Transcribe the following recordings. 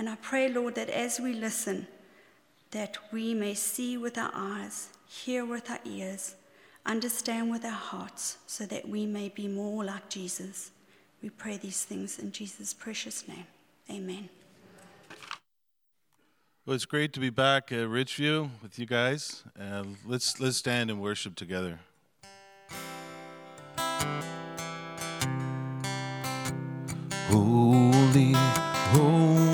And I pray, Lord, that as we listen, that we may see with our eyes, hear with our ears, understand with our hearts, so that we may be more like Jesus. We pray these things in Jesus' precious name. Amen. Well, it's great to be back at Richview with you guys. Uh, let's let's stand and worship together. Holy, holy,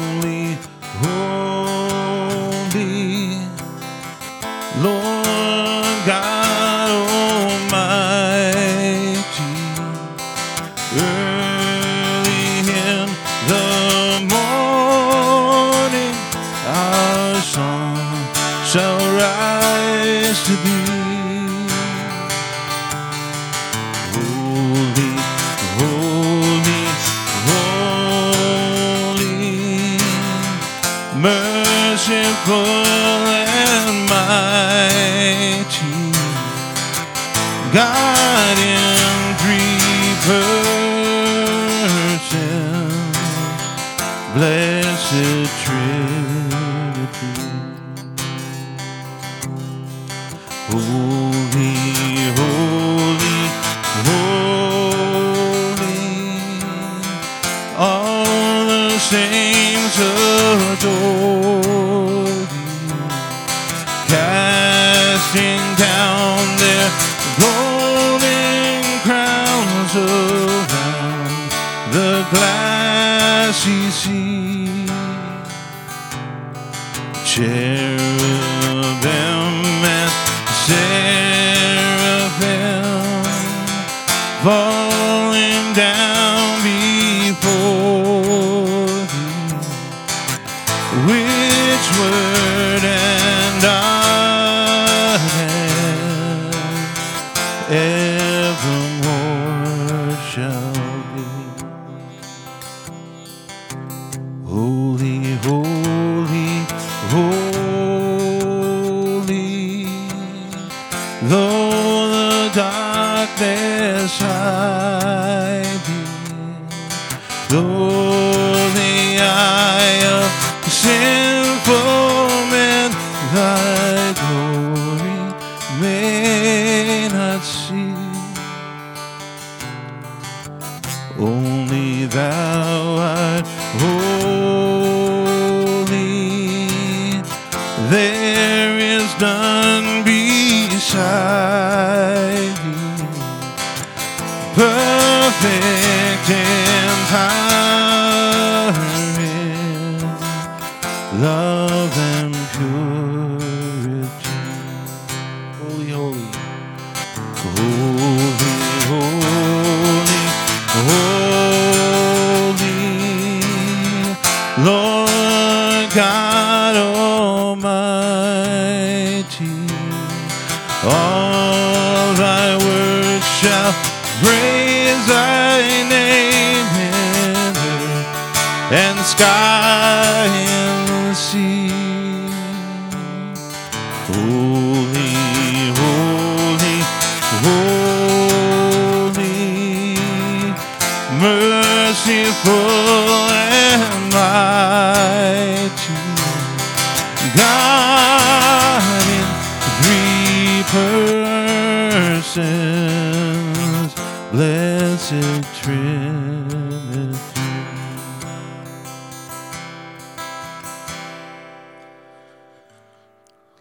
blessed Trinity.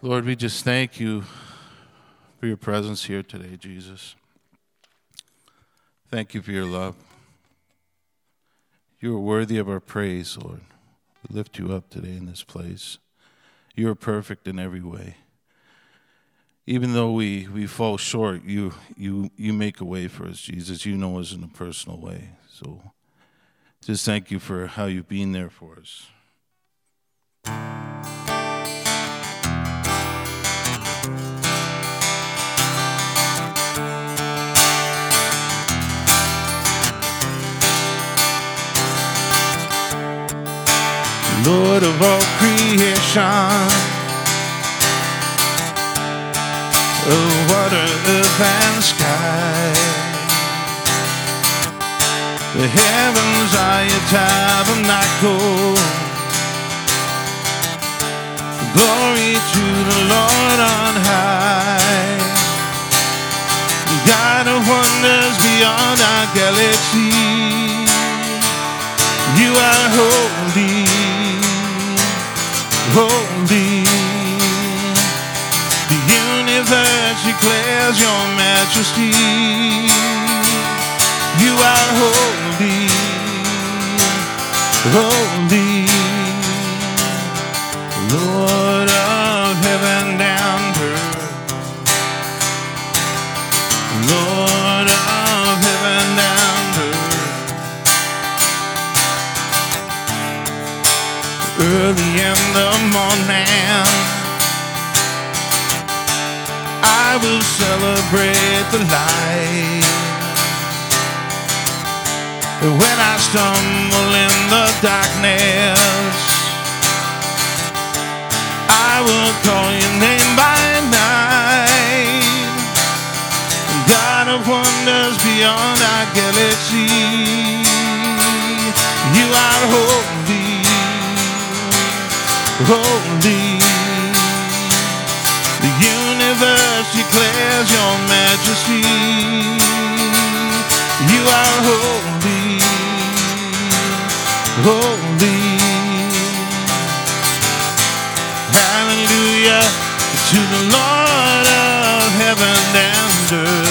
Lord, we just thank you for your presence here today, Jesus. Thank you for your love. You are worthy of our praise, Lord. We lift you up today in this place. You are perfect in every way. Even though we, we fall short, you, you, you make a way for us, Jesus. You know us in a personal way. So just thank you for how you've been there for us. Lord of all creation, of water, earth, and sky. The heavens are your tabernacle. Glory to the Lord on high. God of wonders beyond our galaxy. You are holy, holy universe declares your majesty. You are holy, holy. Lord of heaven and earth. Lord of heaven and earth. Early in the morning, I will celebrate the light. When I stumble in the darkness, I will call your name by night. God of wonders beyond our galaxy. You are holy, holy. Declares your majesty. You are holy, holy. Hallelujah to the Lord of heaven and earth.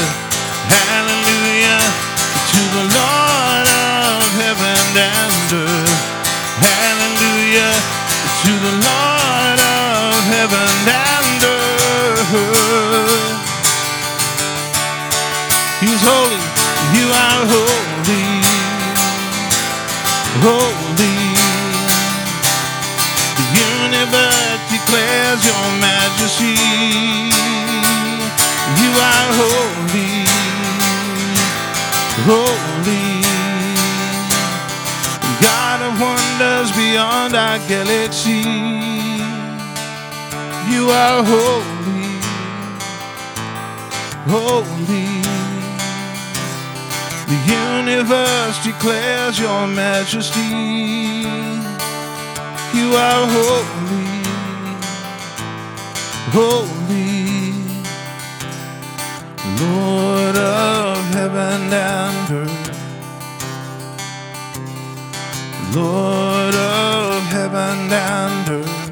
Galaxy. You are holy, holy. The universe declares your majesty. You are holy, holy, Lord of heaven and earth, Lord heaven and earth.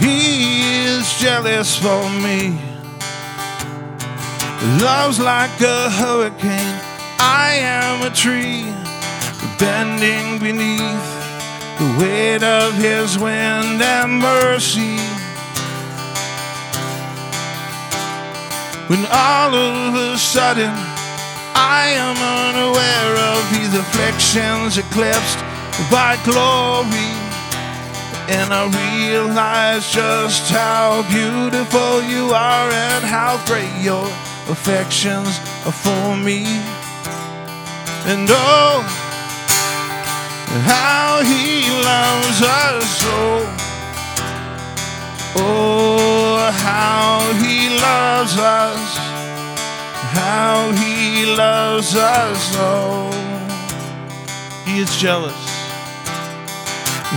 He is jealous for me. Love's like a hurricane. I am a tree bending beneath the weight of his wind and mercy. When all of a sudden I am unaware of his afflictions eclipsed by glory. And I realize just how beautiful you are and how great your affections are for me. And oh, how he loves us so. Oh, how he loves us. How he loves us so. He is jealous.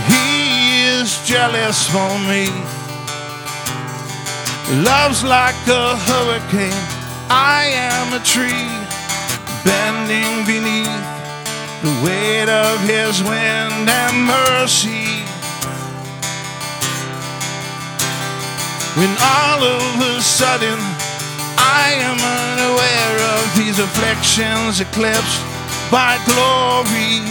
He is jealous for me. Love's like a hurricane. I am a tree bending beneath the weight of his wind and mercy. When all of a sudden I am unaware of these afflictions eclipsed by glory.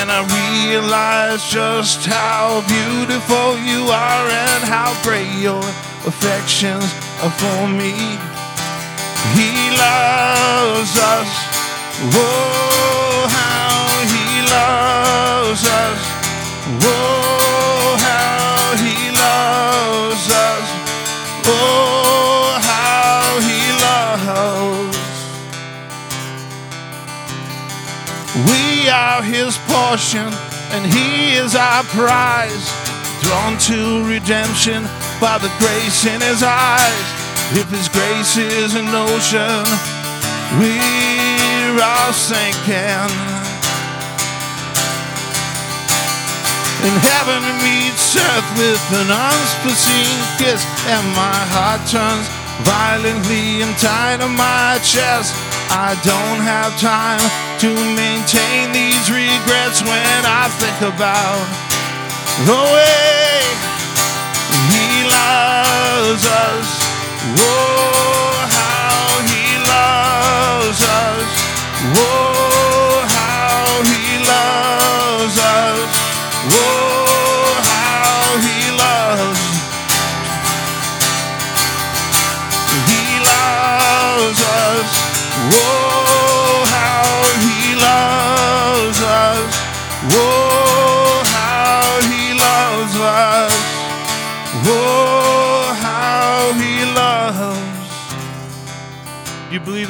And I realize just how beautiful you are and how great your affections are for me. He loves us. Oh, how he loves us. Oh, His portion, and he is our prize. Drawn to redemption by the grace in his eyes. If his grace is an ocean, we're all sinking. And heaven meets earth with an unforeseen kiss, and my heart turns violently and tight on my chest. I don't have time to maintain these regrets when I think about the way He loves us. Oh,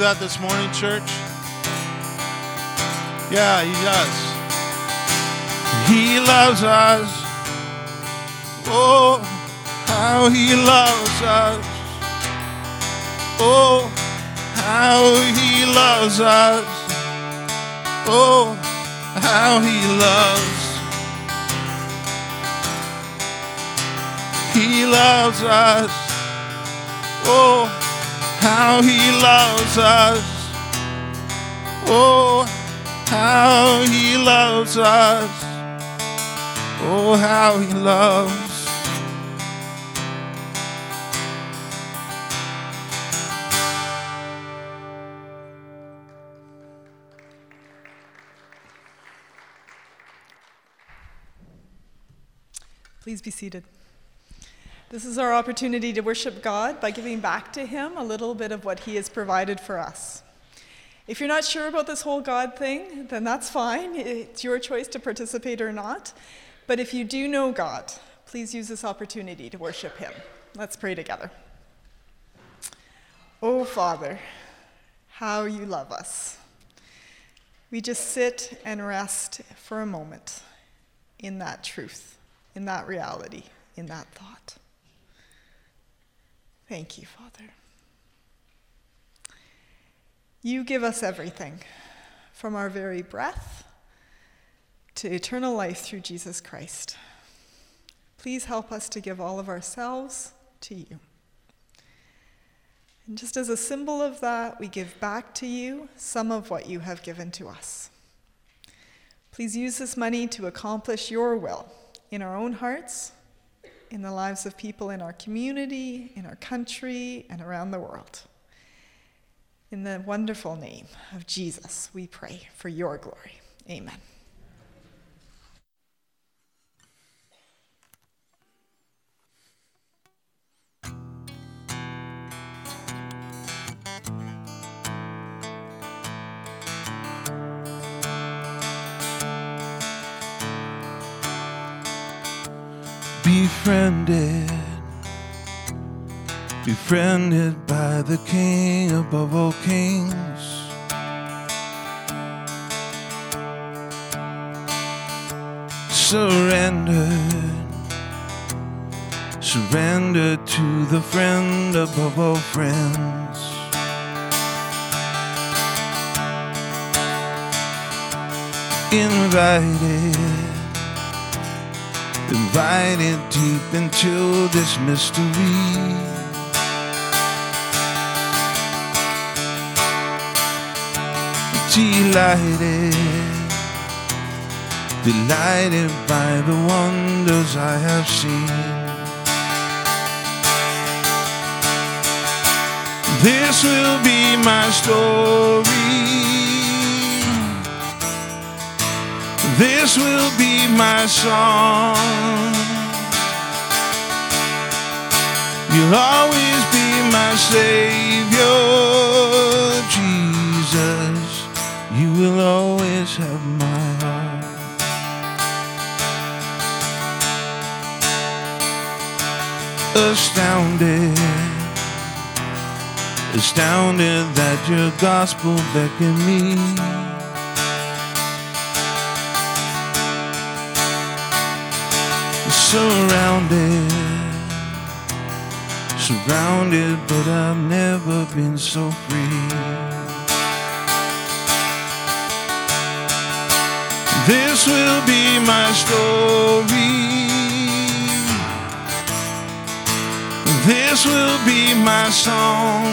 that this morning, church? Yeah, he does. He loves us. Oh, how He loves us. Oh, how He loves us. Oh, how He loves. He loves us. Oh, how He loves us. Oh, how He loves us. Oh, how He loves. Please be seated. This is our opportunity to worship God by giving back to Him a little bit of what He has provided for us. If you're not sure about this whole God thing, then that's fine. It's your choice to participate or not. But if you do know God, please use this opportunity to worship Him. Let's pray together. Oh, Father, how you love us. We just sit and rest for a moment in that truth, in that reality, in that thought. Thank you, Father. You give us everything, from our very breath to eternal life through Jesus Christ. Please help us to give all of ourselves to you. And just as a symbol of that, we give back to you some of what you have given to us. Please use this money to accomplish your will in our own hearts, in the lives of people in our community, in our country, and around the world. In the wonderful name of Jesus, we pray for your glory. Amen. Befriended, befriended by the King above all kings. Surrendered, surrendered to the friend above all friends. Invited invited deep into this mystery. Delighted, delighted by the wonders I have seen. This will be my story. This will be my song. You'll always be my Savior, Jesus. You will always have my heart. Astounded, astounded that your gospel beckoned me. Surrounded, surrounded, but I've never been so free. This will be my story. This will be my song.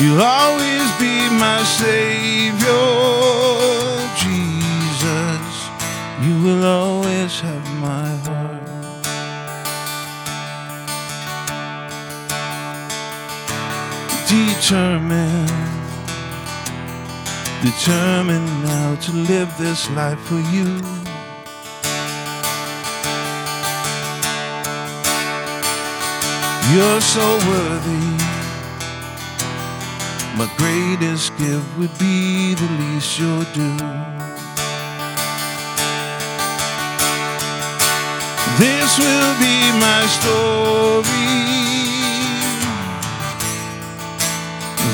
You'll always be my Savior. You will always have my heart. Determined, determined now to live this life for you. You're so worthy. My greatest gift would be the least you'll do. This will be my story.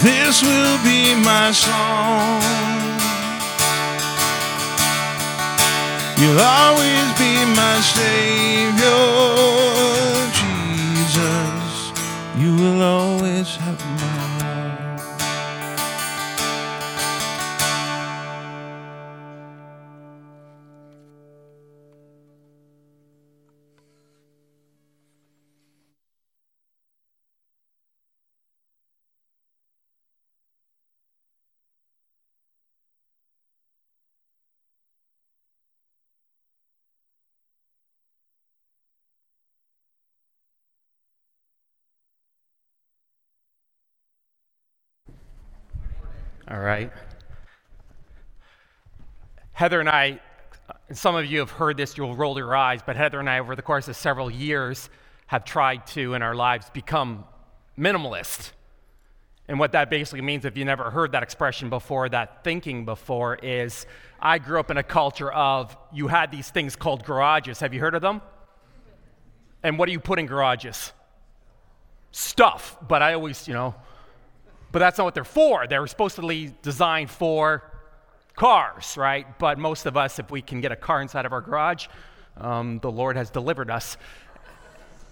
This will be my song. You'll always be my Savior, Jesus. You will always have All right. Heather and I, and some of you have heard this, you'll roll your eyes, but Heather and I, over the course of several years, have tried to, in our lives, become minimalist. And what that basically means, if you never heard that expression before, that thinking before, is I grew up in a culture of you had these things called garages. Have you heard of them? And what do you put in garages? Stuff. But I always, you know, but that's not what they're for. They're supposedly designed for cars, right? But most of us, if we can get a car inside of our garage, um, the Lord has delivered us.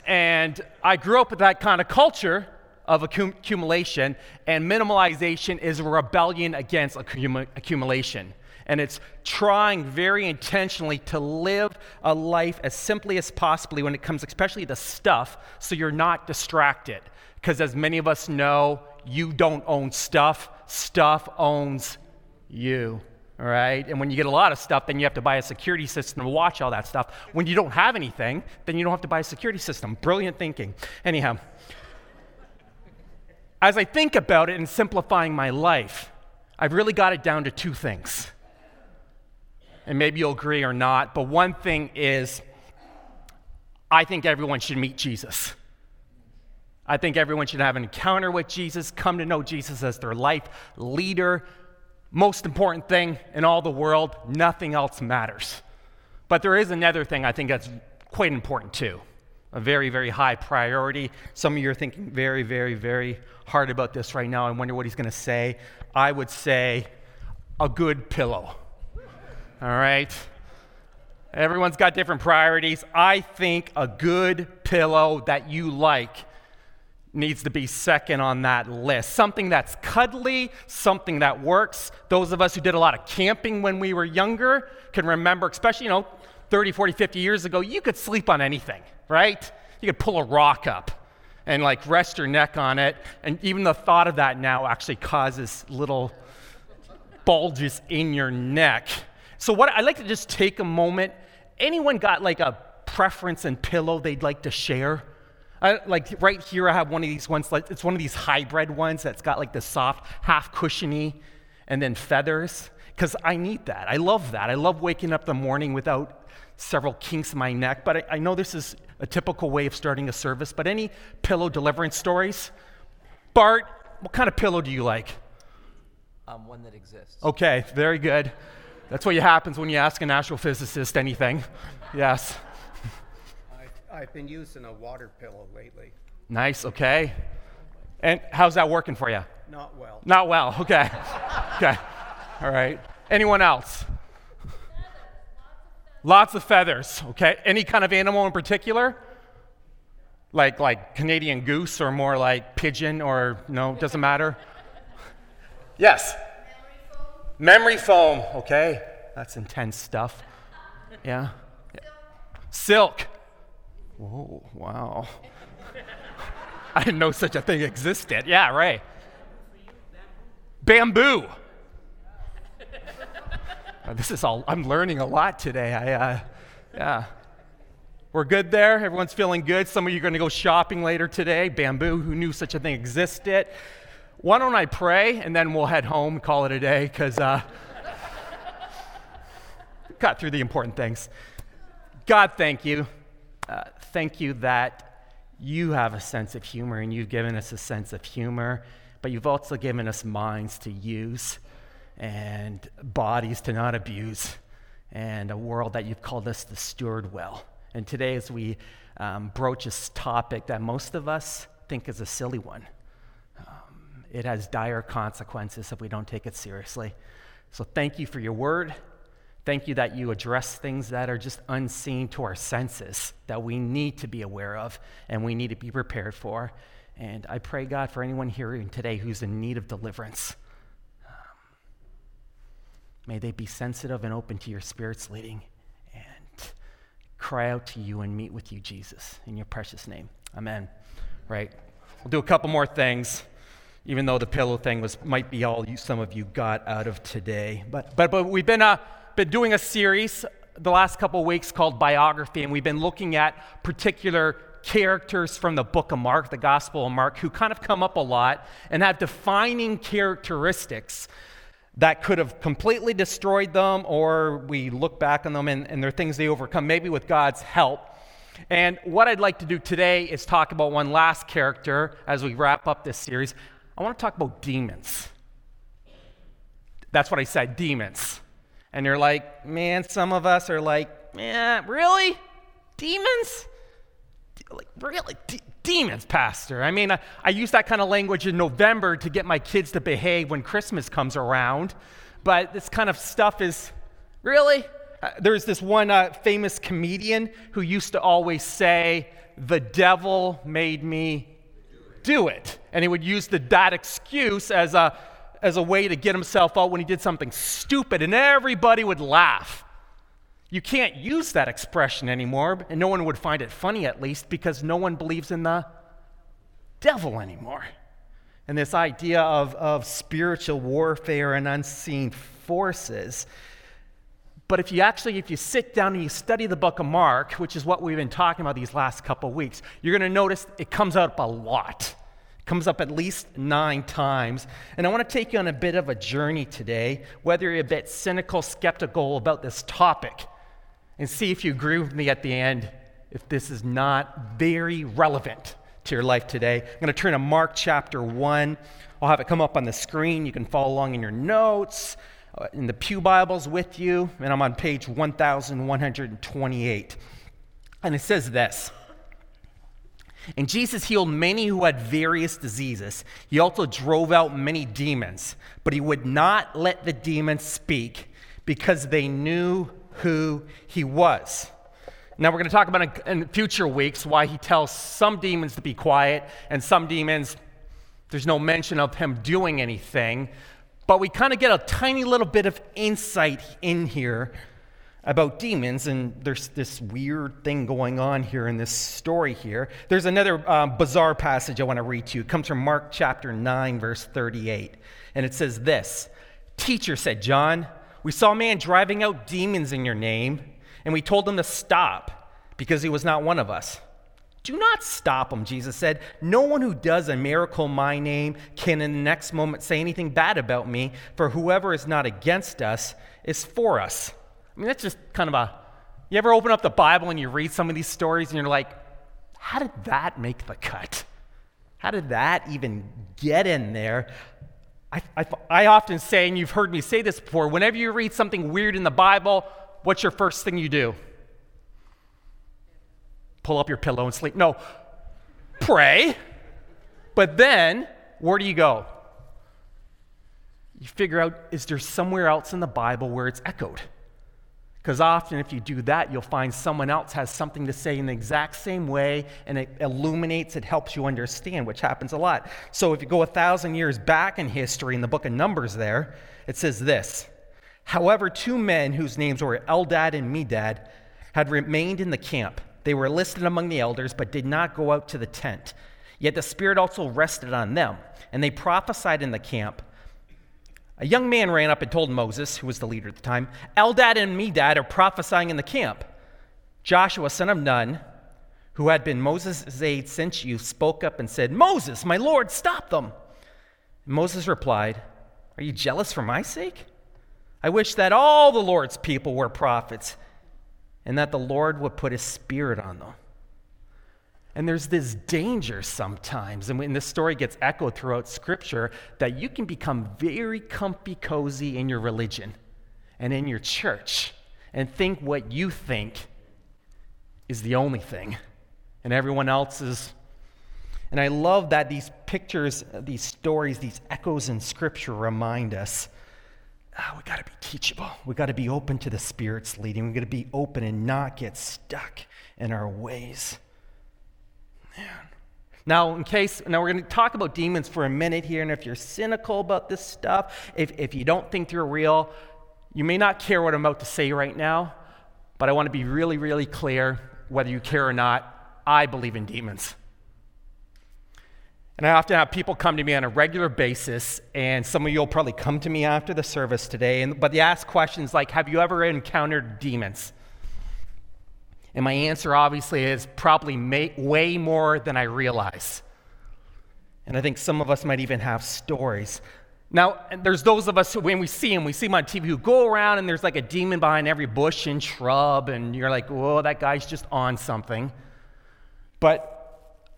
And I grew up with that kind of culture of accum- accumulation, and minimalization is a rebellion against accum- accumulation. And it's trying very intentionally to live a life as simply as possibly when it comes, especially to stuff, so you're not distracted. Because as many of us know, you don't own stuff, stuff owns you. All right? And when you get a lot of stuff, then you have to buy a security system to watch all that stuff. When you don't have anything, then you don't have to buy a security system. Brilliant thinking. Anyhow, as I think about it and simplifying my life, I've really got it down to two things. And maybe you'll agree or not, but one thing is I think everyone should meet Jesus. I think everyone should have an encounter with Jesus, come to know Jesus as their life leader. Most important thing in all the world, nothing else matters. But there is another thing I think that's quite important too, a very, very high priority. Some of you are thinking very, very, very hard about this right now. I wonder what he's going to say. I would say a good pillow. All right? Everyone's got different priorities. I think a good pillow that you like needs to be second on that list. Something that's cuddly, something that works. Those of us who did a lot of camping when we were younger can remember, especially, you know, 30, 40, 50 years ago, you could sleep on anything, right? You could pull a rock up and like rest your neck on it. And even the thought of that now actually causes little bulges in your neck. So, what I'd like to just take a moment. Anyone got like a preference and pillow they'd like to share? I, like right here, I have one of these ones. Like it's one of these hybrid ones that's got like the soft, half cushiony, and then feathers. Because I need that. I love that. I love waking up the morning without several kinks in my neck. But I, I know this is a typical way of starting a service. But any pillow deliverance stories? Bart, what kind of pillow do you like? Um, one that exists. Okay, very good. That's what happens when you ask an astrophysicist anything. Yes. I've, been using a water pillow lately. Nice, okay. And how's that working for you? Not well. Not well, okay. okay. All right. Anyone else? Lots of feathers, okay. Any kind of animal in particular? Like like Canadian goose or more like pigeon or no, doesn't matter? Yes. Memory foam, okay. That's intense stuff. Yeah. Silk. Whoa, wow. I didn't know such a thing existed. Yeah, right. Bamboo. Uh, this is all, I'm learning a lot today. I, uh, yeah. We're good there. Everyone's feeling good. Some of you are going to go shopping later today. Bamboo, who knew such a thing existed? Why don't I pray and then we'll head home, call it a day, because uh, got through the important things. God, thank you. Uh, thank you that you have a sense of humor and you've given us a sense of humor, but you've also given us minds to use and bodies to not abuse and a world that you've called us to steward well. And today, as we um, broach this topic that most of us think is a silly one, um, it has dire consequences if we don't take it seriously. So, thank you for your word. Thank you that you address things that are just unseen to our senses, that we need to be aware of and we need to be prepared for. And I pray, God, for anyone here today who's in need of deliverance, um, may they be sensitive and open to your Spirit's leading and cry out to you and meet with you, Jesus, in your precious name. Amen. Right? We'll do a couple more things, even though the pillow thing was might be all you, some of you got out of today. But but but we've been uh, been doing a series the last couple weeks called biography, and we've been looking at particular characters from the book of Mark, the Gospel of Mark, who kind of come up a lot and have defining characteristics that could have completely destroyed them, or we look back on them and, and they're things they overcome, maybe with God's help. And what I'd like to do today is talk about one last character as we wrap up this series. I want to talk about demons. That's what I said, demons. And you're like, man, some of us are like, man, really? Demons? Like, really? demons, Pastor. I mean, I, I use that kind of language in November to get my kids to behave when Christmas comes around, but this kind of stuff is really? Uh, there's this one uh, famous comedian who used to always say, The devil made me do it. And he would use the, that excuse as a, as a way to get himself out when he did something stupid, and everybody would laugh. You can't use that expression anymore, and no one would find it funny at least because no one believes in the devil anymore. And this idea of, of spiritual warfare and unseen forces. But if you actually, if you sit down and you study the book of Mark, which is what we've been talking about these last couple of weeks, you're going to notice it comes up a lot. Comes up at least nine times. And I want to take you on a bit of a journey today, whether you're a bit cynical, skeptical about this topic and see if you agree with me at the end if this is not very relevant to your life today. I'm going to turn to Mark chapter 1. I'll have it come up on the screen. You can follow along in your notes, uh, in the Pew Bibles with you, and I'm on page 1128. And it says this. And Jesus healed many who had various diseases. He also drove out many demons, but he would not let the demons speak because they knew who he was. Now, we're going to talk about in future weeks why he tells some demons to be quiet and some demons, there's no mention of him doing anything. But we kind of get a tiny little bit of insight in here about demons, and there's this weird thing going on here in this story here. There's another um, bizarre passage I want to read to you. It comes from Mark chapter 9, verse 38. And it says this Teacher, said John, we saw a man driving out demons in your name, and we told him to stop because he was not one of us. Do not stop him, Jesus said. No one who does a miracle in my name can in the next moment say anything bad about me, for whoever is not against us is for us. I mean, that's just kind of a. You ever open up the Bible and you read some of these stories and you're like, how did that make the cut? How did that even get in there? I, I, I, often say, and you've heard me say this before, whenever you read something weird in the Bible, what's your first thing you do? Pull up your pillow and sleep. No, pray. But then, where do you go? You figure out, is there somewhere else in the Bible where it's echoed? Because often, if you do that, you'll find someone else has something to say in the exact same way, and it illuminates, it helps you understand, which happens a lot. So, if you go a thousand years back in history, in the book of Numbers, there, it says this However, two men whose names were Eldad and Medad had remained in the camp. They were listed among the elders, but did not go out to the tent. Yet the Spirit also rested on them, and they prophesied in the camp. A young man ran up and told Moses, who was the leader at the time, Eldad and Medad are prophesying in the camp. Joshua, son of Nun, who had been Moses' aide since you spoke up and said, Moses, my Lord, stop them. And Moses replied, Are you jealous for my sake? I wish that all the Lord's people were prophets and that the Lord would put his spirit on them. And there's this danger sometimes, and when this story gets echoed throughout Scripture, that you can become very comfy cozy in your religion and in your church and think what you think is the only thing, and everyone else is. And I love that these pictures, these stories, these echoes in Scripture remind us oh, we got to be teachable. We got to be open to the Spirit's leading. We got to be open and not get stuck in our ways. Man. Now, in case, now we're going to talk about demons for a minute here, and if you're cynical about this stuff, if, if you don't think they're real, you may not care what I'm about to say right now, but I want to be really, really clear whether you care or not. I believe in demons. And I often have people come to me on a regular basis, and some of you will probably come to me after the service today, and, but they ask questions like Have you ever encountered demons? And my answer obviously is probably may, way more than I realize. And I think some of us might even have stories. Now, there's those of us who, when we see them, we see them on TV who go around and there's like a demon behind every bush and shrub, and you're like, whoa, that guy's just on something. But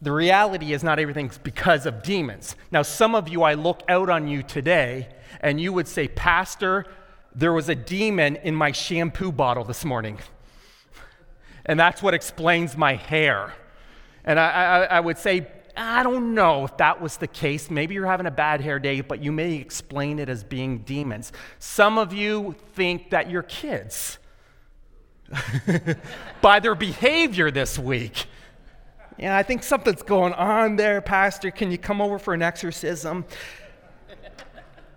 the reality is not everything's because of demons. Now, some of you, I look out on you today, and you would say, Pastor, there was a demon in my shampoo bottle this morning. And that's what explains my hair. And I, I, I, would say, I don't know if that was the case. Maybe you're having a bad hair day, but you may explain it as being demons. Some of you think that you're kids by their behavior this week. Yeah, I think something's going on there, Pastor. Can you come over for an exorcism?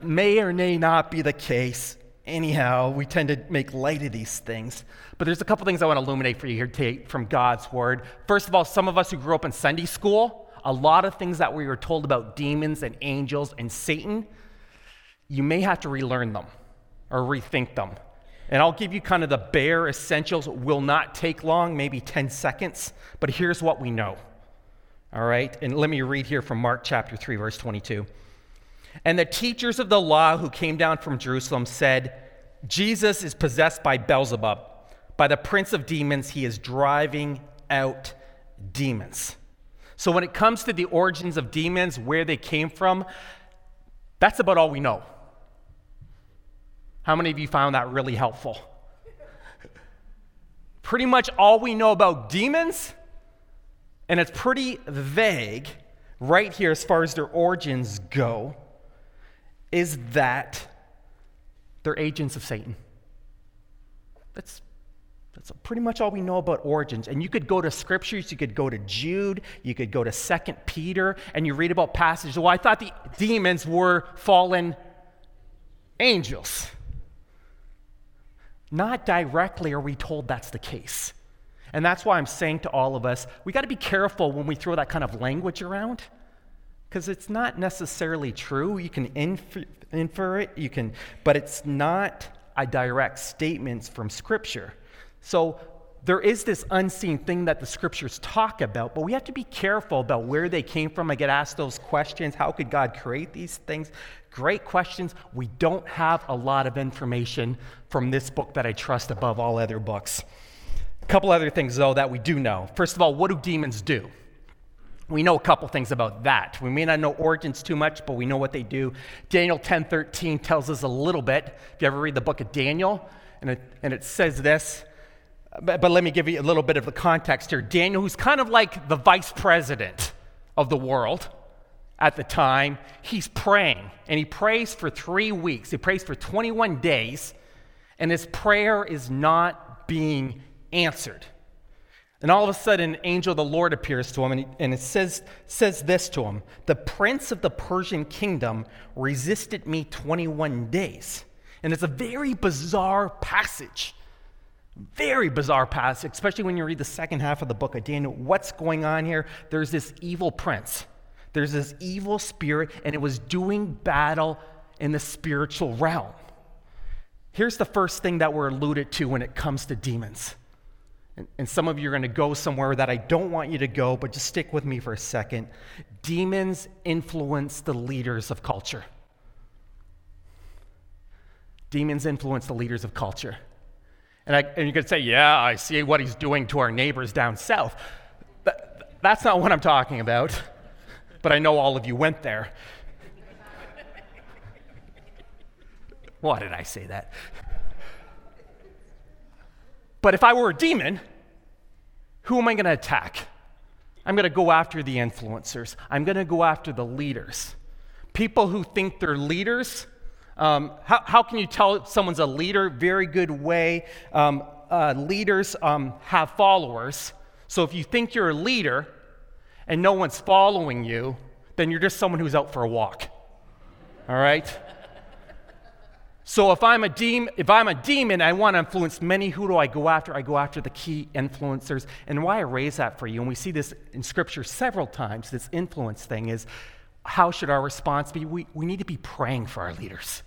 may or may not be the case. Anyhow, we tend to make light of these things. But there's a couple things I want to illuminate for you here today from God's Word. First of all, some of us who grew up in Sunday school, a lot of things that we were told about demons and angels and Satan, you may have to relearn them or rethink them. And I'll give you kind of the bare essentials. It will not take long, maybe 10 seconds, but here's what we know. All right? And let me read here from Mark chapter 3, verse 22. And the teachers of the law who came down from Jerusalem said, Jesus is possessed by Beelzebub. By the prince of demons, he is driving out demons. So when it comes to the origins of demons, where they came from, that's about all we know. How many of you found that really helpful? pretty much all we know about demons, and it's pretty vague right here as far as their origins go, is that they're agents of Satan. That's that's pretty much all we know about origins. And you could go to scriptures, you could go to Jude, you could go to Second Peter, and you read about passages. Well, I thought the demons were fallen angels. Not directly are we told that's the case. And that's why I'm saying to all of us, we got to be careful when we throw that kind of language around because it's not necessarily true. You can infer, infer, it, you can, but it's not a direct statement from Scripture. So there is this unseen thing that the Scriptures talk about, but we have to be careful about where they came from. I get asked those questions: How could God create these things? Great questions. We don't have a lot of information from this book that I trust above all other books. A couple other things, though, that we do know. First of all, what do demons do? We know a couple things about that. We may not know origins too much, but we know what they do. Daniel 10:13 tells us a little bit. If you ever read the book of Daniel, and it, and it says this, but, but let me give you a little bit of the context here. Daniel, who's kind of like the vice president of the world, at the time, he's praying. And he prays for three weeks. He prays for 21 days, and his prayer is not being answered. And all of a sudden, an angel of the Lord appears to him, and, he, and it says, says this to him The prince of the Persian kingdom resisted me 21 days. And it's a very bizarre passage. Very bizarre passage, especially when you read the second half of the book of Daniel. What's going on here? There's this evil prince, there's this evil spirit, and it was doing battle in the spiritual realm. Here's the first thing that we're alluded to when it comes to demons. And, and some of you are going to go somewhere that I don't want you to go, but just stick with me for a second. Demons influence the leaders of culture. Demons influence the leaders of culture. And, I, and you could say, yeah, I see what he's doing to our neighbors down south. That, that's not what I'm talking about, but I know all of you went there. Why did I say that? But if I were a demon, who am I going to attack? I'm going to go after the influencers. I'm going to go after the leaders. People who think they're leaders um, how, how, can you tell someone's a leader? Very good way. Um, uh, leaders um, have followers. So if you think you're a leader and no one's following you, then you're just someone who's out for a walk. All right? So if I'm a demon, if I'm a demon, I want to influence many. Who do I go after? I go after the key influencers. And why I raise that for you, and we see this in Scripture several times. This influence thing is, how should our response be? We, we need to be praying for our leaders.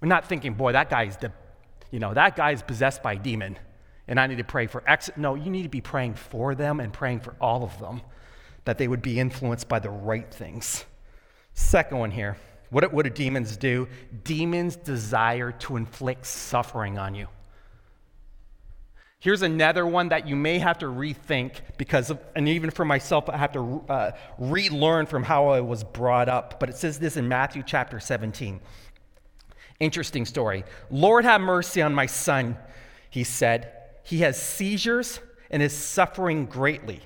We're not thinking, boy, that guy's, the, you know, that guy's possessed by a demon, and I need to pray for X. No, you need to be praying for them and praying for all of them, that they would be influenced by the right things. Second one here. What, what do demons do? Demons desire to inflict suffering on you. Here's another one that you may have to rethink because, of, and even for myself, I have to uh, relearn from how I was brought up. But it says this in Matthew chapter 17. Interesting story. Lord, have mercy on my son, he said. He has seizures and is suffering greatly.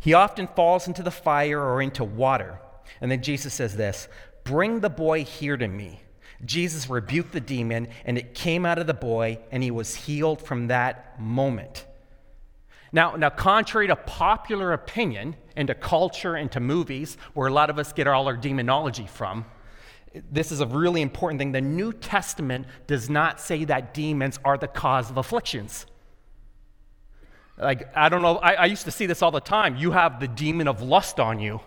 He often falls into the fire or into water. And then Jesus says this Bring the boy here to me. Jesus rebuked the demon, and it came out of the boy, and he was healed from that moment. Now, now, contrary to popular opinion and to culture and to movies, where a lot of us get all our demonology from, this is a really important thing. The New Testament does not say that demons are the cause of afflictions. Like, I don't know, I, I, used to see this all the time. You have the demon of lust on you.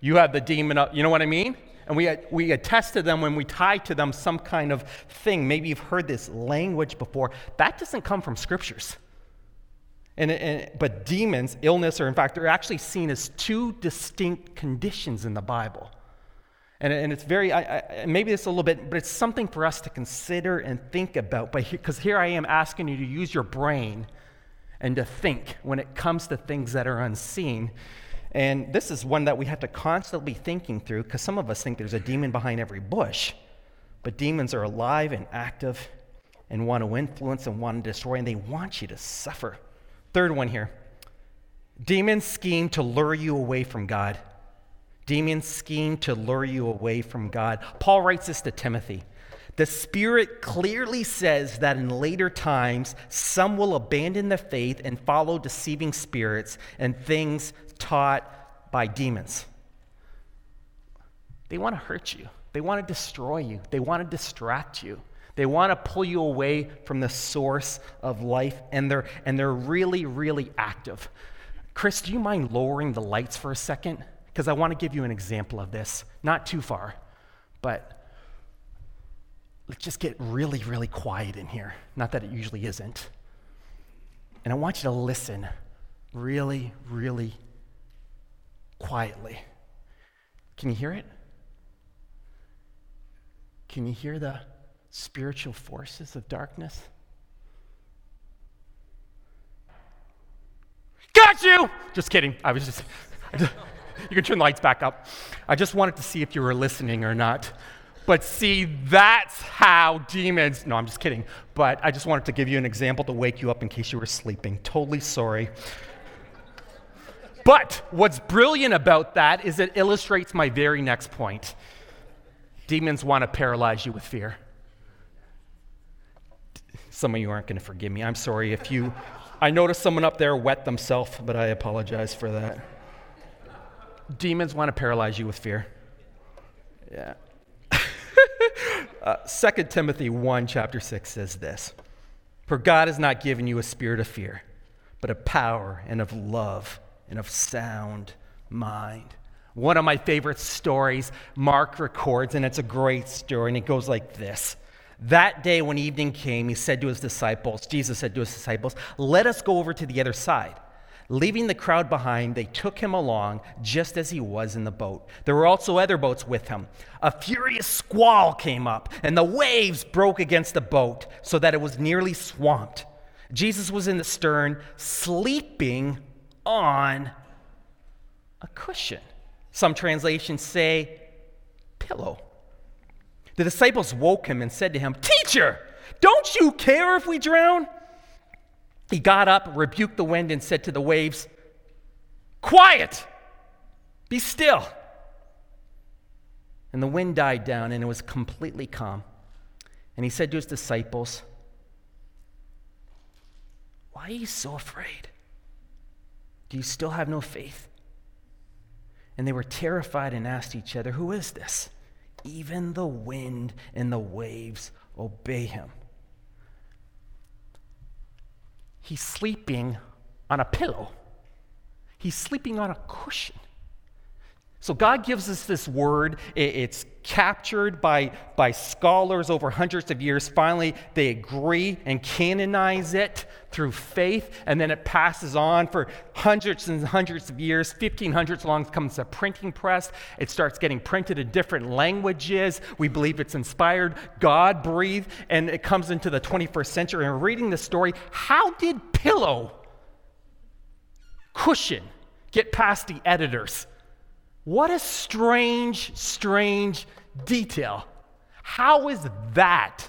You have the demon of, you know what I mean? And we, we attest to them when we tie to them some kind of thing. Maybe you've heard this language before. That doesn't come from scriptures. And, and, but demons, illness, or in fact, they're actually seen as two distinct conditions in the Bible. And, and it's very, I, I, maybe it's a little bit, but it's something for us to consider and think about. Because here I am asking you to use your brain and to think when it comes to things that are unseen. And this is one that we have to constantly be thinking through because some of us think there's a demon behind every bush. But demons are alive and active and want to influence and want to destroy, and they want you to suffer. Third one here demons scheme to lure you away from God. Demons scheme to lure you away from God. Paul writes this to Timothy. The Spirit clearly says that in later times, some will abandon the faith and follow deceiving spirits and things taught by demons. They want to hurt you, they want to destroy you, they want to distract you. They want to pull you away from the source of life, and they're, and they're really, really active. Chris, do you mind lowering the lights for a second? because I want to give you an example of this. Not too far, but let's just get really, really quiet in here. Not that it usually isn't. And I want you to listen really, really quietly. Can you hear it? Can you hear the spiritual forces of darkness? Got you! Just kidding. I was just. I just you can turn the lights back up. I just wanted to see if you were listening or not. But see, that's how demons, no, I'm just kidding. But I just wanted to give you an example to wake you up in case you were sleeping. Totally sorry. But what's brilliant about that is it illustrates my very next point. Demons want to paralyze you with fear. Some of you aren't going to forgive me. I'm sorry if you. I noticed someone up there wet themselves, but I apologize for that. Demons want to paralyze you with fear. Yeah. uh, 2 Timothy 1, chapter 6 says this For God has not given you a spirit of fear, but of power and of love and of sound mind. One of my favorite stories Mark records, and it's a great story, and it goes like this. That day, when evening came, he said to his disciples, Jesus said to his disciples, Let us go over to the other side. Leaving the crowd behind, they took him along just as he was in the boat. There were also other boats with him. A furious squall came up, and the waves broke against the boat so that it was nearly swamped. Jesus was in the stern, sleeping on a cushion. Some translations say pillow. The disciples woke him and said to him, Teacher, don't you care if we drown? He got up, rebuked the wind, and said to the waves, Quiet! Be still! And the wind died down, and it was completely calm. And he said to his disciples, Why are you so afraid? Do you still have no faith? And they were terrified and asked each other, Who is this? Even the wind and the waves obey him. He's sleeping on a pillow, he's sleeping on a cushion. So God gives us this word. It's captured by, by scholars over hundreds of years. Finally, they agree and canonize it through faith, and then it passes on for hundreds and hundreds of years. 1500s long comes a printing press. It starts getting printed in different languages. We believe it's inspired, God breathed, and it comes into the 21st century. And reading the story, how did pillow, cushion, get past the editors? What a strange, strange detail. How is that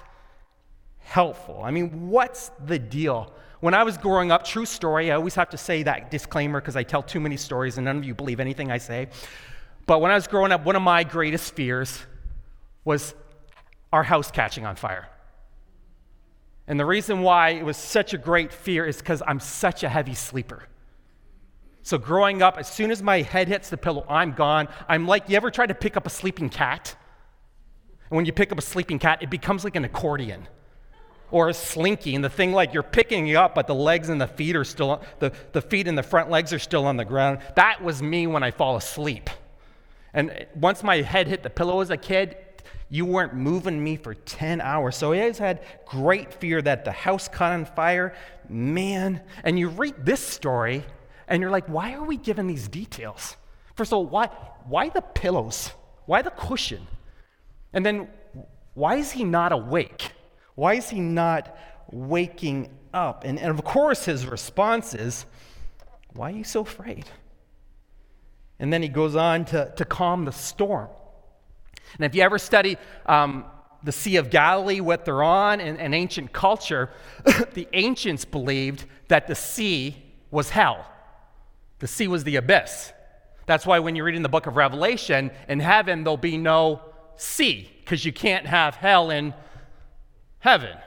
helpful? I mean, what's the deal? When I was growing up, true story, I always have to say that disclaimer because I tell too many stories and none of you believe anything I say. But when I was growing up, one of my greatest fears was our house catching on fire. And the reason why it was such a great fear is because I'm such a heavy sleeper. So growing up, as soon as my head hits the pillow, I'm gone. I'm like, you ever try to pick up a sleeping cat? And when you pick up a sleeping cat, it becomes like an accordion or a slinky, and the thing like you're picking it up, but the legs and the feet are still, the, the feet and the front legs are still on the ground. That was me when I fall asleep. And once my head hit the pillow as a kid, you weren't moving me for 10 hours. So I always had great fear that the house caught on fire. Man, and you read this story, and you're like, why are we given these details? First of all, why, why the pillows? Why the cushion? And then, why is he not awake? Why is he not waking up? And, and of course, his response is, Why are you so afraid? And then he goes on to, to calm the storm. And if you ever study um, the Sea of Galilee, what they're on, in, in ancient culture, the ancients believed that the sea was hell. The sea was the abyss. That's why when you read in the book of Revelation, in heaven there'll be no sea, because you can't have hell in heaven.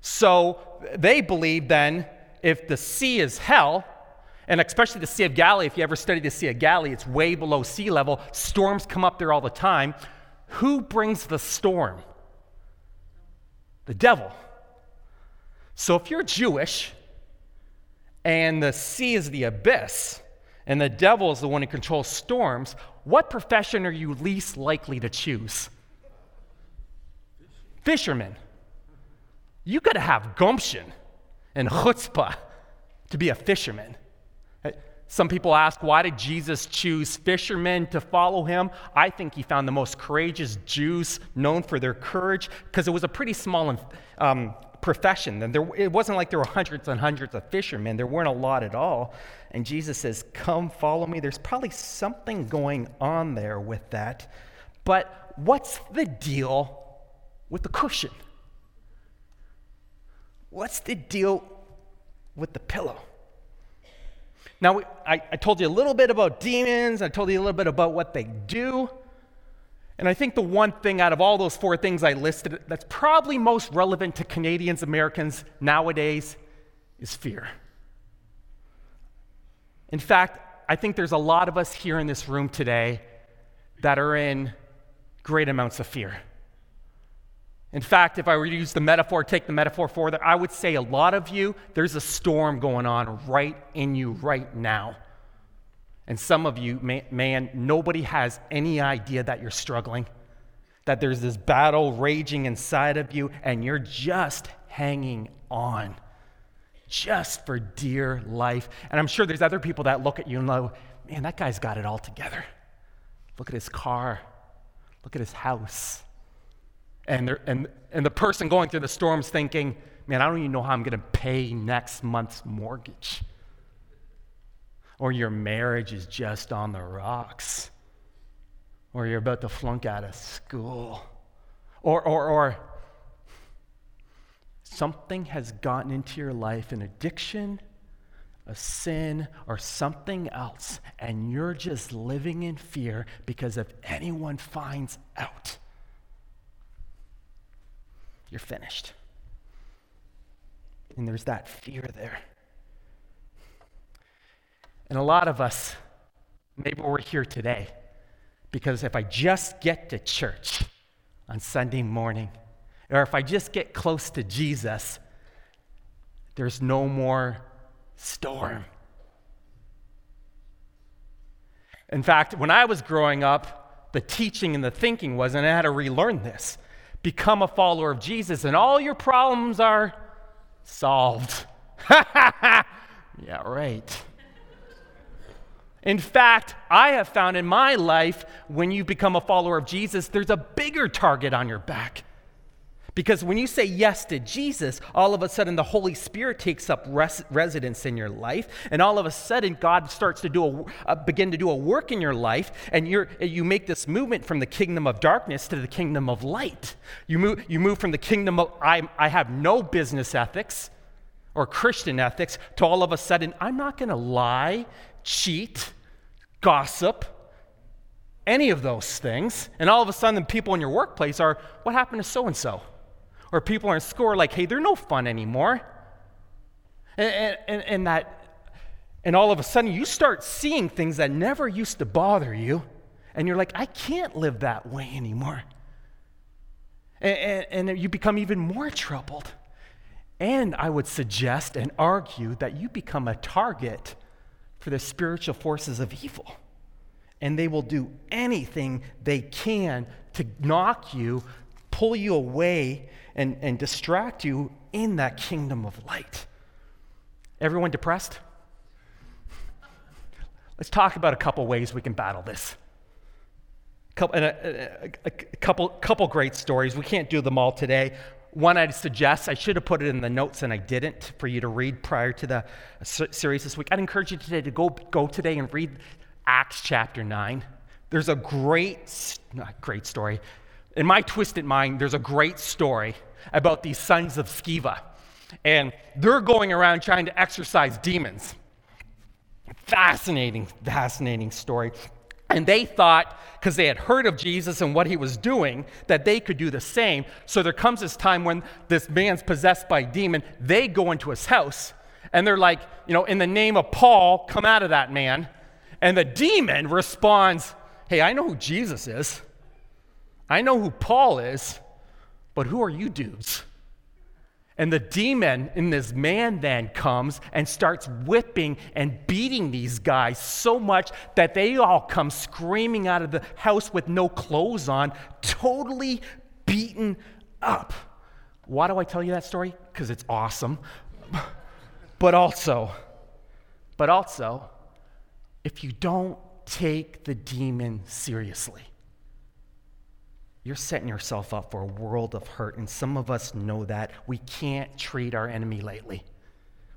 So they believe then if the sea is hell, and especially the Sea of Galilee, if you ever study the Sea of Galilee, it's way below sea level. Storms come up there all the time. Who brings the storm? The devil. So if you're Jewish and the sea is the abyss, and the devil is the one who controls storms, what profession are you least likely to choose? Fisherman. You got to have gumption and chutzpah to be a fisherman. Uh, some people ask, why did Jesus choose fishermen to follow him? I think he found the most courageous Jews known for their courage because it was a pretty small um, profession. And there, it wasn't like there were hundreds and hundreds of fishermen, there weren't a lot at all. And Jesus says, Come follow me. There's probably something going on there with that. But what's the deal with the cushion? What's the deal with the pillow? Now, I, I told you a little bit about demons, I told you a little bit about what they do. And I think the one thing out of all those four things I listed that's probably most relevant to Canadians, Americans nowadays is fear. In fact, I think there's a lot of us here in this room today that are in great amounts of fear. In fact, if I were to use the metaphor, take the metaphor further, I would say a lot of you, there's a storm going on right in you right now. And some of you, man, nobody has any idea that you're struggling, that there's this battle raging inside of you, and you're just hanging on, just for dear life. And I'm sure there's other people that look at you and go, man, that guy's got it all together. Look at his car, look at his house. And, and, and the person going through the storm's thinking, man, I don't even know how I'm going to pay next month's mortgage or your marriage is just on the rocks, or you're about to flunk out of school, or, or, or something has gotten into your life, an addiction, a sin, or something else, and you're just living in fear because if anyone finds out, you're finished. And there's that fear there. And a lot of us, maybe we're here today because if I just get to church on Sunday morning, or if I just get close to Jesus, there's no more storm. In fact, when I was growing up, the teaching and the thinking was, and I had to relearn this become a follower of Jesus, and all your problems are solved. yeah, right. In fact, I have found in my life when you become a follower of Jesus, there's a bigger target on your back. Because when you say yes to Jesus, all of a sudden the Holy Spirit takes up res- residence in your life, and all of a sudden God starts to do a, uh, begin to do a work in your life, and you you make this movement from the kingdom of darkness to the kingdom of light. You move, you move from the kingdom of I, I have no business ethics or Christian ethics to all of a sudden I'm not going to lie, cheat, gossip, any of those things. And all of a sudden, people in your workplace are, what happened to so and so? Or people in school are like, hey, they're no fun anymore. And, and, and, that, and all of a sudden, you start seeing things that never used to bother you. And you're like, I can't live that way anymore. And, and, and you become even more troubled. And I would suggest and argue that you become a target for the spiritual forces of evil. And they will do anything they can to knock you, pull you away, and, and distract you in that kingdom of light. Everyone depressed? Let's talk about a couple ways we can battle this. Couple, a, a, a, couple, couple great stories. We can't do them all today. One I'd suggest, I should have put it in the notes and I didn't for you to read prior to the series this week. I'd encourage you today to go, go today and read Acts chapter 9. There's a great, great story. In my twisted mind, there's a great story about these sons of Sceva. And they're going around trying to exorcise demons. Fascinating, fascinating story. And they thought, because they had heard of Jesus and what he was doing, that they could do the same. So there comes this time when this man's possessed by a demon. They go into his house and they're like, you know, in the name of Paul, come out of that man. And the demon responds, hey, I know who Jesus is. I know who Paul is, but who are you dudes? And the demon in this man then comes and starts whipping and beating these guys so much that they all come screaming out of the house with no clothes on, totally beaten up. Why do I tell you that story? Because it's awesome. but also, but also, if you don't take the demon seriously, you're setting yourself up for a world of hurt. And some of us know that. We can't treat our enemy lightly.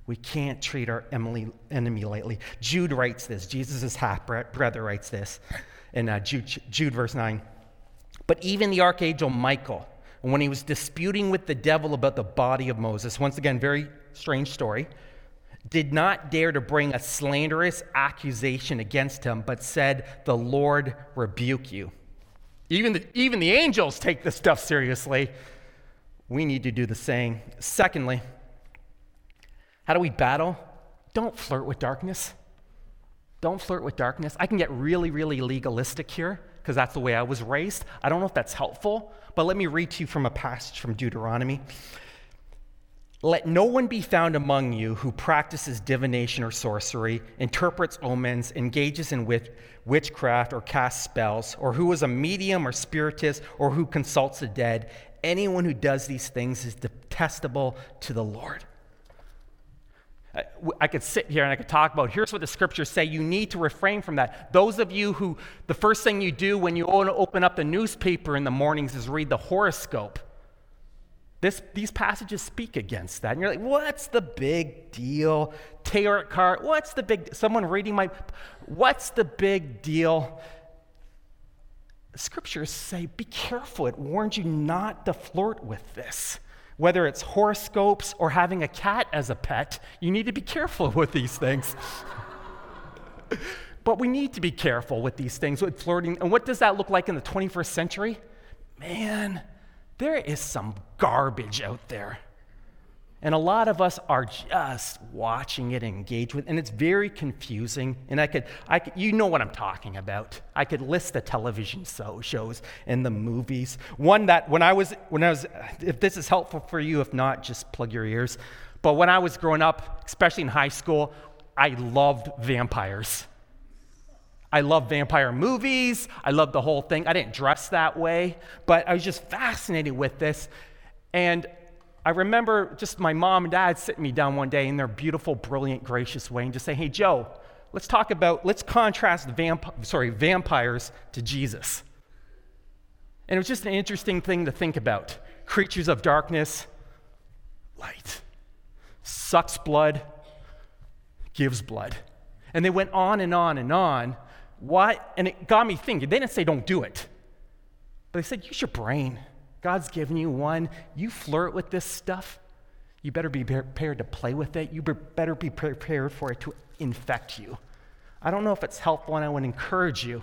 We can't treat our enemy lightly. Jude writes this. Jesus' half brother writes this in uh, Jude, Jude, verse 9. But even the archangel Michael, when he was disputing with the devil about the body of Moses, once again, very strange story, did not dare to bring a slanderous accusation against him, but said, The Lord rebuke you. Even the, even the angels take this stuff seriously. We need to do the same. Secondly, how do we battle? Don't flirt with darkness. Don't flirt with darkness. I can get really, really legalistic here because that's the way I was raised. I don't know if that's helpful, but let me read to you from a passage from Deuteronomy. Let no one be found among you who practices divination or sorcery, interprets omens, engages in wit- witchcraft or casts spells, or who is a medium or spiritist, or who consults the dead. Anyone who does these things is detestable to the Lord. I, I could sit here and I could talk about here's what the scriptures say. You need to refrain from that. Those of you who the first thing you do when you open up the newspaper in the mornings is read the horoscope. This, these passages speak against that. And you're like, what's the big deal? Tarot card, what's the big Someone reading my, what's the big deal? Scriptures say, be careful. It warns you not to flirt with this. Whether it's horoscopes or having a cat as a pet, you need to be careful with these things. but we need to be careful with these things, with flirting. And what does that look like in the 21st century? Man, there is some garbage out there. And a lot of us are just watching it engage with, and it's very confusing. And I could, I could, you know what I'm talking about. I could list the television so, shows and the movies. One that when I was, when I was, if this is helpful for you, if not, just plug your ears. But when I was growing up, especially in high school, I loved vampires. I love vampire movies. I love the whole thing. I didn't dress that way, but I was just fascinated with this. And I remember just my mom and dad sitting me down one day in their beautiful, brilliant, gracious way and just saying, Hey, Joe, let's talk about, let's contrast vamp- sorry, vampires to Jesus. And it was just an interesting thing to think about. Creatures of darkness, light, sucks blood, gives blood. And they went on and on and on what? And it got me thinking. They didn't say don't do it, but they said use your brain. God's given you one. You flirt with this stuff. You better be prepared to play with it. You better be prepared for it to infect you. I don't know if it's helpful, and I would encourage you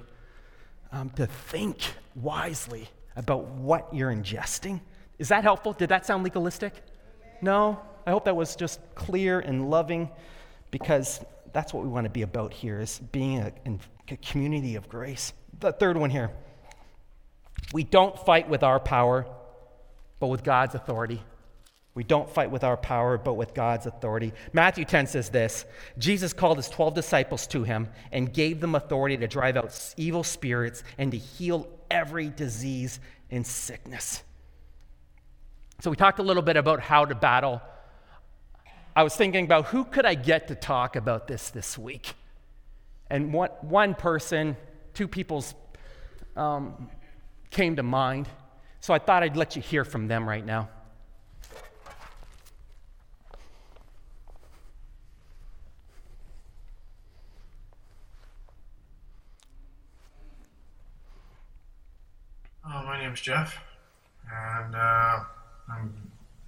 um, to think wisely about what you're ingesting. Is that helpful? Did that sound legalistic? No? I hope that was just clear and loving because that's what we want to be about here is being a community of grace. The third one here. We don't fight with our power, but with God's authority. We don't fight with our power, but with God's authority. Matthew 10 says this Jesus called his 12 disciples to him and gave them authority to drive out evil spirits and to heal every disease and sickness. So, we talked a little bit about how to battle I was thinking about who could I get to talk about this this week? And what, one person, two people's um, came to mind. So I thought I'd let you hear from them right now. Oh, my name is Jeff, and uh, I'm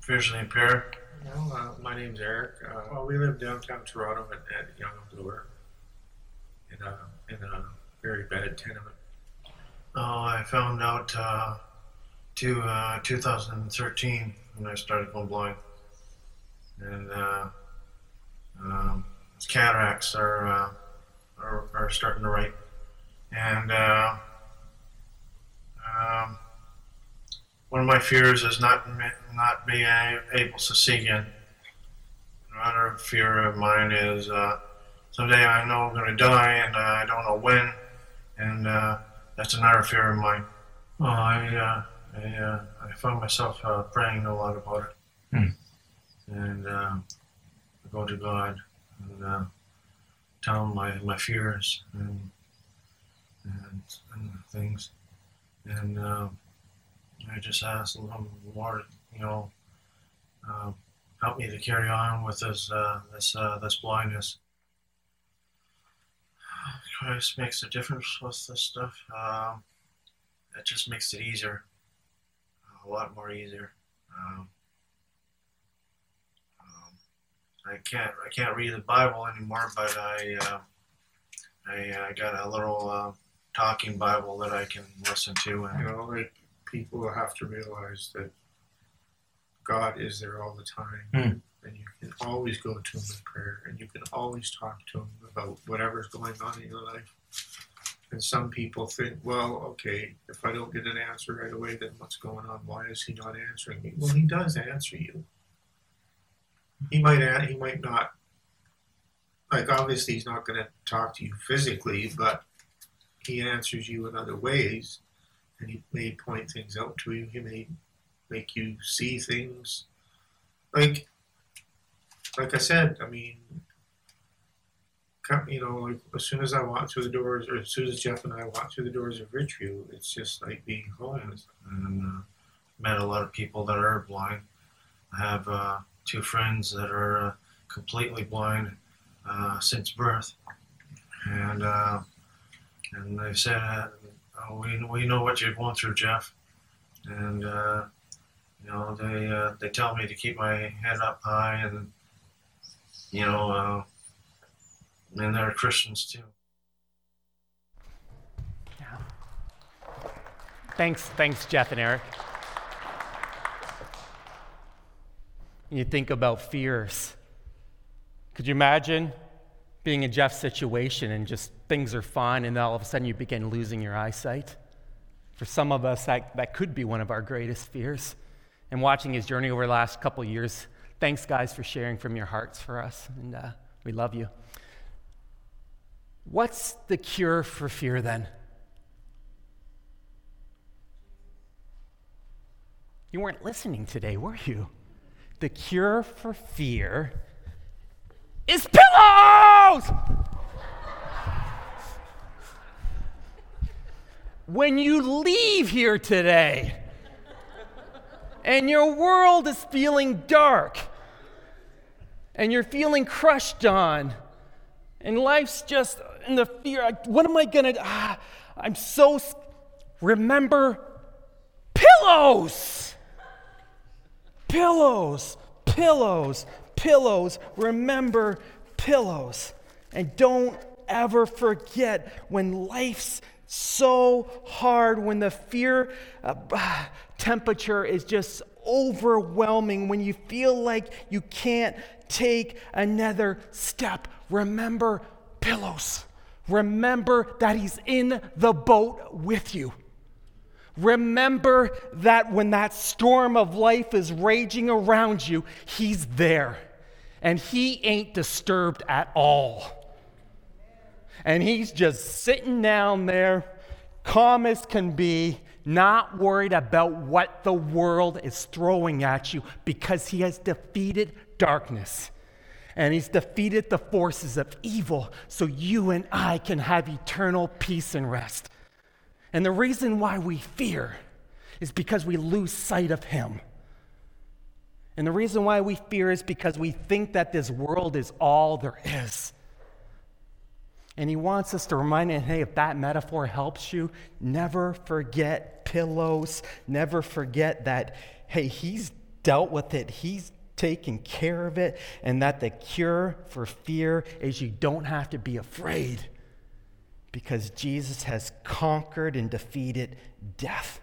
visually impaired. Well, uh, my name's Eric. Uh, well, we live downtown Toronto at, at Yonge and Bloor in a, in a very bad tenement. Oh, I found out uh, to uh, 2013 when I started going blind, and uh, um, cataracts are, uh, are, are starting to write, and uh, um, one of my fears is not not being able to see again. Another fear of mine is uh, someday I know I'm going to die and uh, I don't know when, and uh, that's another fear of mine. Well, I uh, I, uh, I found myself uh, praying a lot about it, hmm. and I go to God and tell him my, my fears and and, and things, and. I just ask the Lord, you know, uh, help me to carry on with this uh, this uh, this blindness. Christ makes a difference with this stuff. Um, it just makes it easier, a lot more easier. Um, um, I can't I can't read the Bible anymore, but I uh, I, I got a little uh, talking Bible that I can listen to. And, you know, it, people have to realize that God is there all the time. Mm. Can always go to Him in prayer and you can always talk to Him about whatever's going on in your life. And some people think, well, okay, if I don't get an answer right away, then what's going on? Why is he not answering me? Well, he does answer you. He might he might not like obviously he's not going to talk to you physically, but he answers you in other ways, and he may point things out to you. He may make you see things. Like, like I said, I mean, you know, like as soon as I walk through the doors, or as soon as Jeff and I walk through the doors of Richview, it's just like being home. And uh, met a lot of people that are blind. I have uh, two friends that are uh, completely blind uh, since birth, and uh, and they said, oh, "We we know what you're going through, Jeff," and uh, you know they uh, they tell me to keep my head up high, and you know, uh, and they're Christians too. Yeah. Thanks, thanks, Jeff and Eric. You think about fears could you imagine being in Jeff's situation and just things are fine and then all of a sudden you begin losing your eyesight? For some of us, that, that could be one of our greatest fears. And watching his journey over the last couple years, thanks, guys, for sharing from your hearts for us. And uh, we love you. What's the cure for fear then? You weren't listening today, were you? The cure for fear is pillows. when you leave here today and your world is feeling dark and you're feeling crushed on and life's just in the fear what am i to ah, i'm so remember pillows pillows pillows pillows. Remember pillows. And don't ever forget when life's so hard, when the fear uh, temperature is just overwhelming, when you feel like you can't take another step. Remember pillows. Remember that He's in the boat with you. Remember that when that storm of life is raging around you, He's there and he ain't disturbed at all. And he's just sitting down there, calm as can be, not worried about what the world is throwing at you because he has defeated darkness and he's defeated the forces of evil so you and I can have eternal peace and rest. And the reason why we fear is because we lose sight of him. And the reason why we fear is because we think that this world is all there is. And he wants us to remind him hey, if that metaphor helps you, never forget pillows. Never forget that, hey, he's dealt with it, he's taken care of it, and that the cure for fear is you don't have to be afraid because Jesus has conquered and defeated death.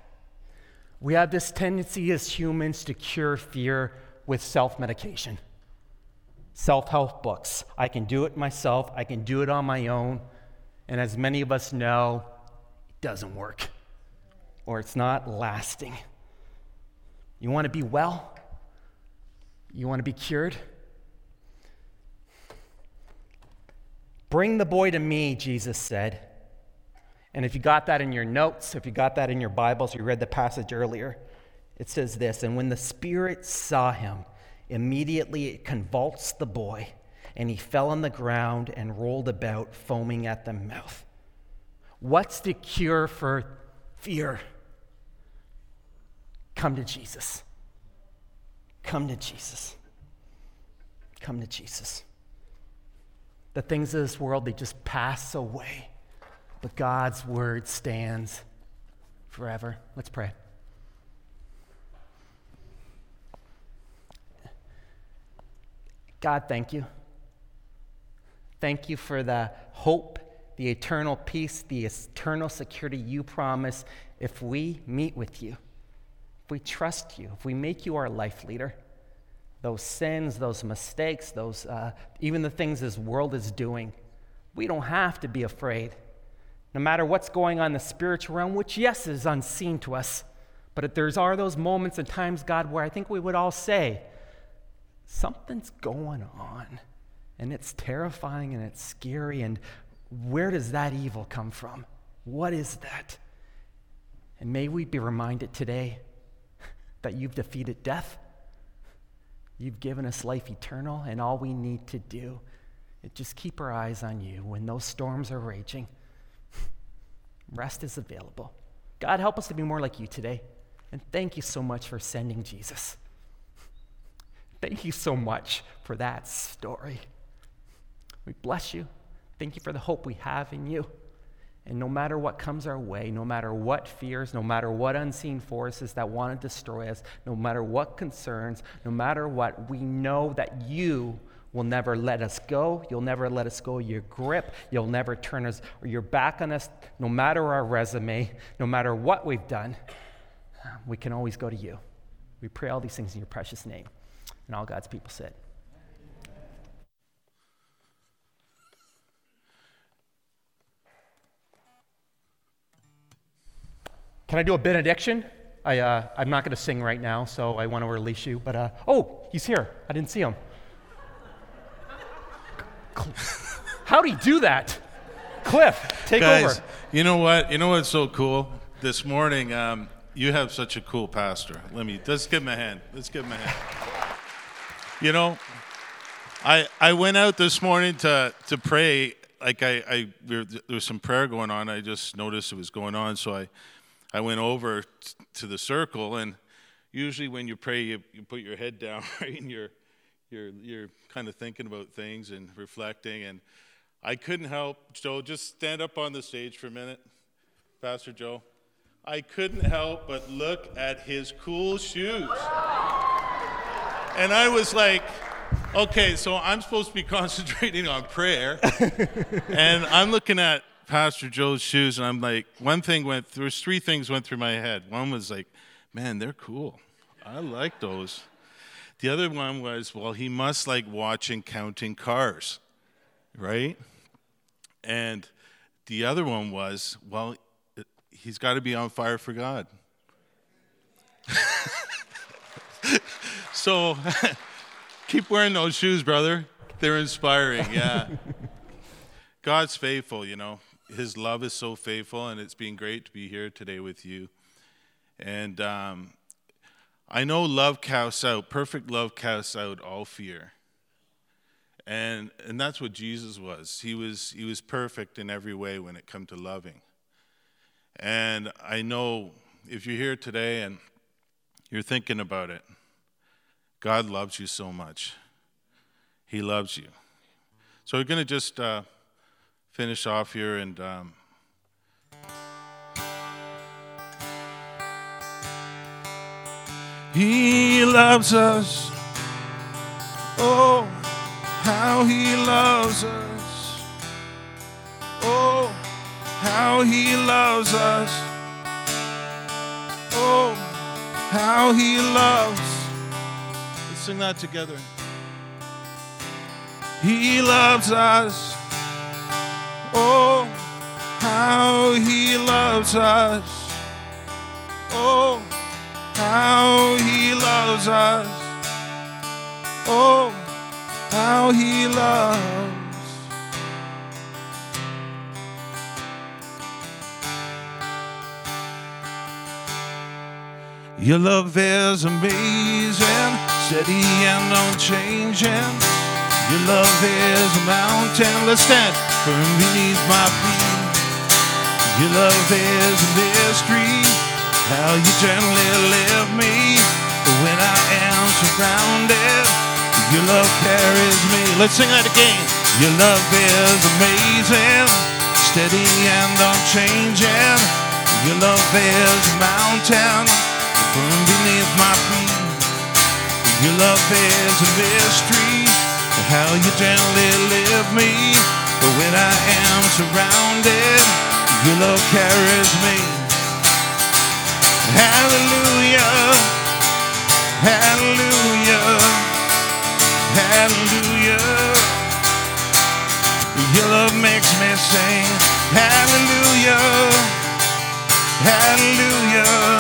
We have this tendency as humans to cure fear with self medication. Self help books. I can do it myself, I can do it on my own. And as many of us know, it doesn't work or it's not lasting. You want to be well? You want to be cured? Bring the boy to me, Jesus said. And if you got that in your notes, if you got that in your Bibles, you read the passage earlier, it says this And when the Spirit saw him, immediately it convulsed the boy, and he fell on the ground and rolled about, foaming at the mouth. What's the cure for fear? Come to Jesus. Come to Jesus. Come to Jesus. The things of this world, they just pass away, but God's word stands forever. Let's pray. God, thank you. Thank you for the hope, the eternal peace, the eternal security you promise if we meet with you, if we trust you, if we make you our life leader. Those sins, those mistakes, those uh, even the things this world is doing, we don't have to be afraid. no matter what's going on in the spiritual realm, which, yes, is unseen to us, but there's are those moments and times, God, where I think we would all say, something's going on, and it's terrifying and it's scary, and where does that evil come from? What is that? And may we be reminded today that you've defeated death. You've given us life eternal, and all we need to do is just keep our eyes on you when those storms are raging. Rest is available. God, help us to be more like you today. And thank you so much for sending Jesus. Thank you so much for that story. We bless you. Thank you for the hope we have in you. And no matter what comes our way, no matter what fears, no matter what unseen forces that want to destroy us, no matter what concerns, no matter what, we know that you will never let us go. You'll never let us go your grip. You'll never turn us or your back on us, no matter our resume, no matter what we've done. We can always go to you. We pray all these things in your precious name. And all God's people said. Can I do a benediction? I, uh, I'm not going to sing right now, so I want to release you. But, uh, oh, he's here. I didn't see him. How'd he do that? Cliff, take Guys, over. you know what? You know what's so cool? This morning, um, you have such a cool pastor. Let me, let's give him a hand. Let's give him a hand. You know, I, I went out this morning to, to pray. Like, I, I there was some prayer going on. I just noticed it was going on, so I I went over t- to the circle, and usually when you pray, you, you put your head down, right, and you're, you're, you're kind of thinking about things and reflecting. And I couldn't help, Joe, just stand up on the stage for a minute, Pastor Joe. I couldn't help but look at his cool shoes. And I was like, okay, so I'm supposed to be concentrating on prayer. and I'm looking at Pastor Joe's shoes, and I'm like, one thing went, there was three things went through my head. One was like, man, they're cool. I like those. The other one was, well, he must like watching counting cars, right? And the other one was, well, he's got to be on fire for God. so keep wearing those shoes, brother. They're inspiring, yeah. God's faithful, you know his love is so faithful, and it's been great to be here today with you. And um, I know love casts out, perfect love casts out all fear. And, and that's what Jesus was. He, was. he was perfect in every way when it come to loving. And I know if you're here today and you're thinking about it, God loves you so much. He loves you. So we're going to just. Uh, finish off here and um, He loves us. Oh, how He loves us. Oh, how He loves us. Oh, how He loves. Let's sing that together. He loves us. How he loves us. Oh, how he loves us. Oh, how he loves. Your love is amazing, steady and unchanging. Your love is a mountain. Let's stand firm beneath my feet. Your love is a mystery, how you gently lift me. When I am surrounded, your love carries me. Let's sing that again. Your love is amazing, steady and unchanging. Your love is a mountain, firm beneath my feet. Your love is a mystery, how you gently lift me. When I am surrounded, your love carries me. Hallelujah, hallelujah, hallelujah. Your love makes me sing. Hallelujah. Hallelujah.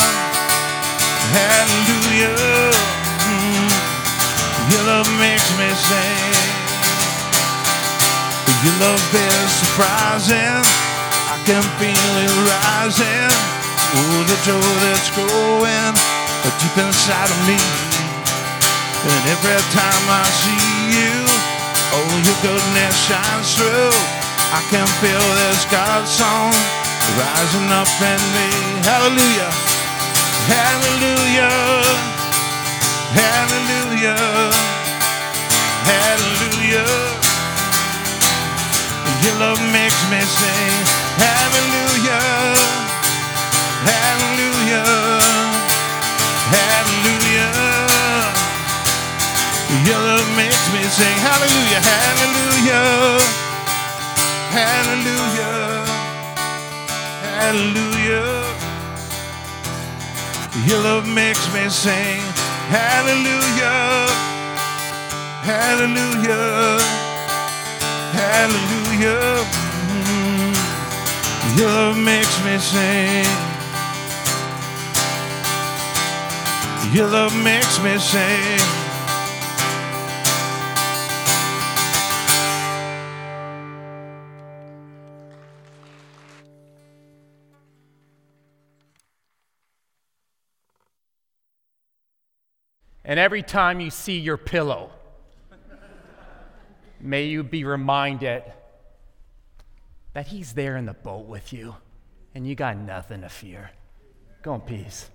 Hallelujah. Mm. Your love makes me sing. Your love is surprising. Can feel it rising. Oh, the joy that's growing deep inside of me. And every time I see you, oh, your goodness shines through. I can feel this God song rising up in me. Hallelujah. Hallelujah. Hallelujah. Hallelujah. Your love makes me sing. Hallelujah. Hallelujah. Hallelujah. Your love makes me sing. Hallelujah. Hallelujah. Hallelujah. Hallelujah. Your love makes me sing. Hallelujah. Hallelujah. Hallelujah. Love makes me sing. Your love makes me sing. And every time you see your pillow, may you be reminded that He's there in the boat with you and you got nothing to fear. Go in peace.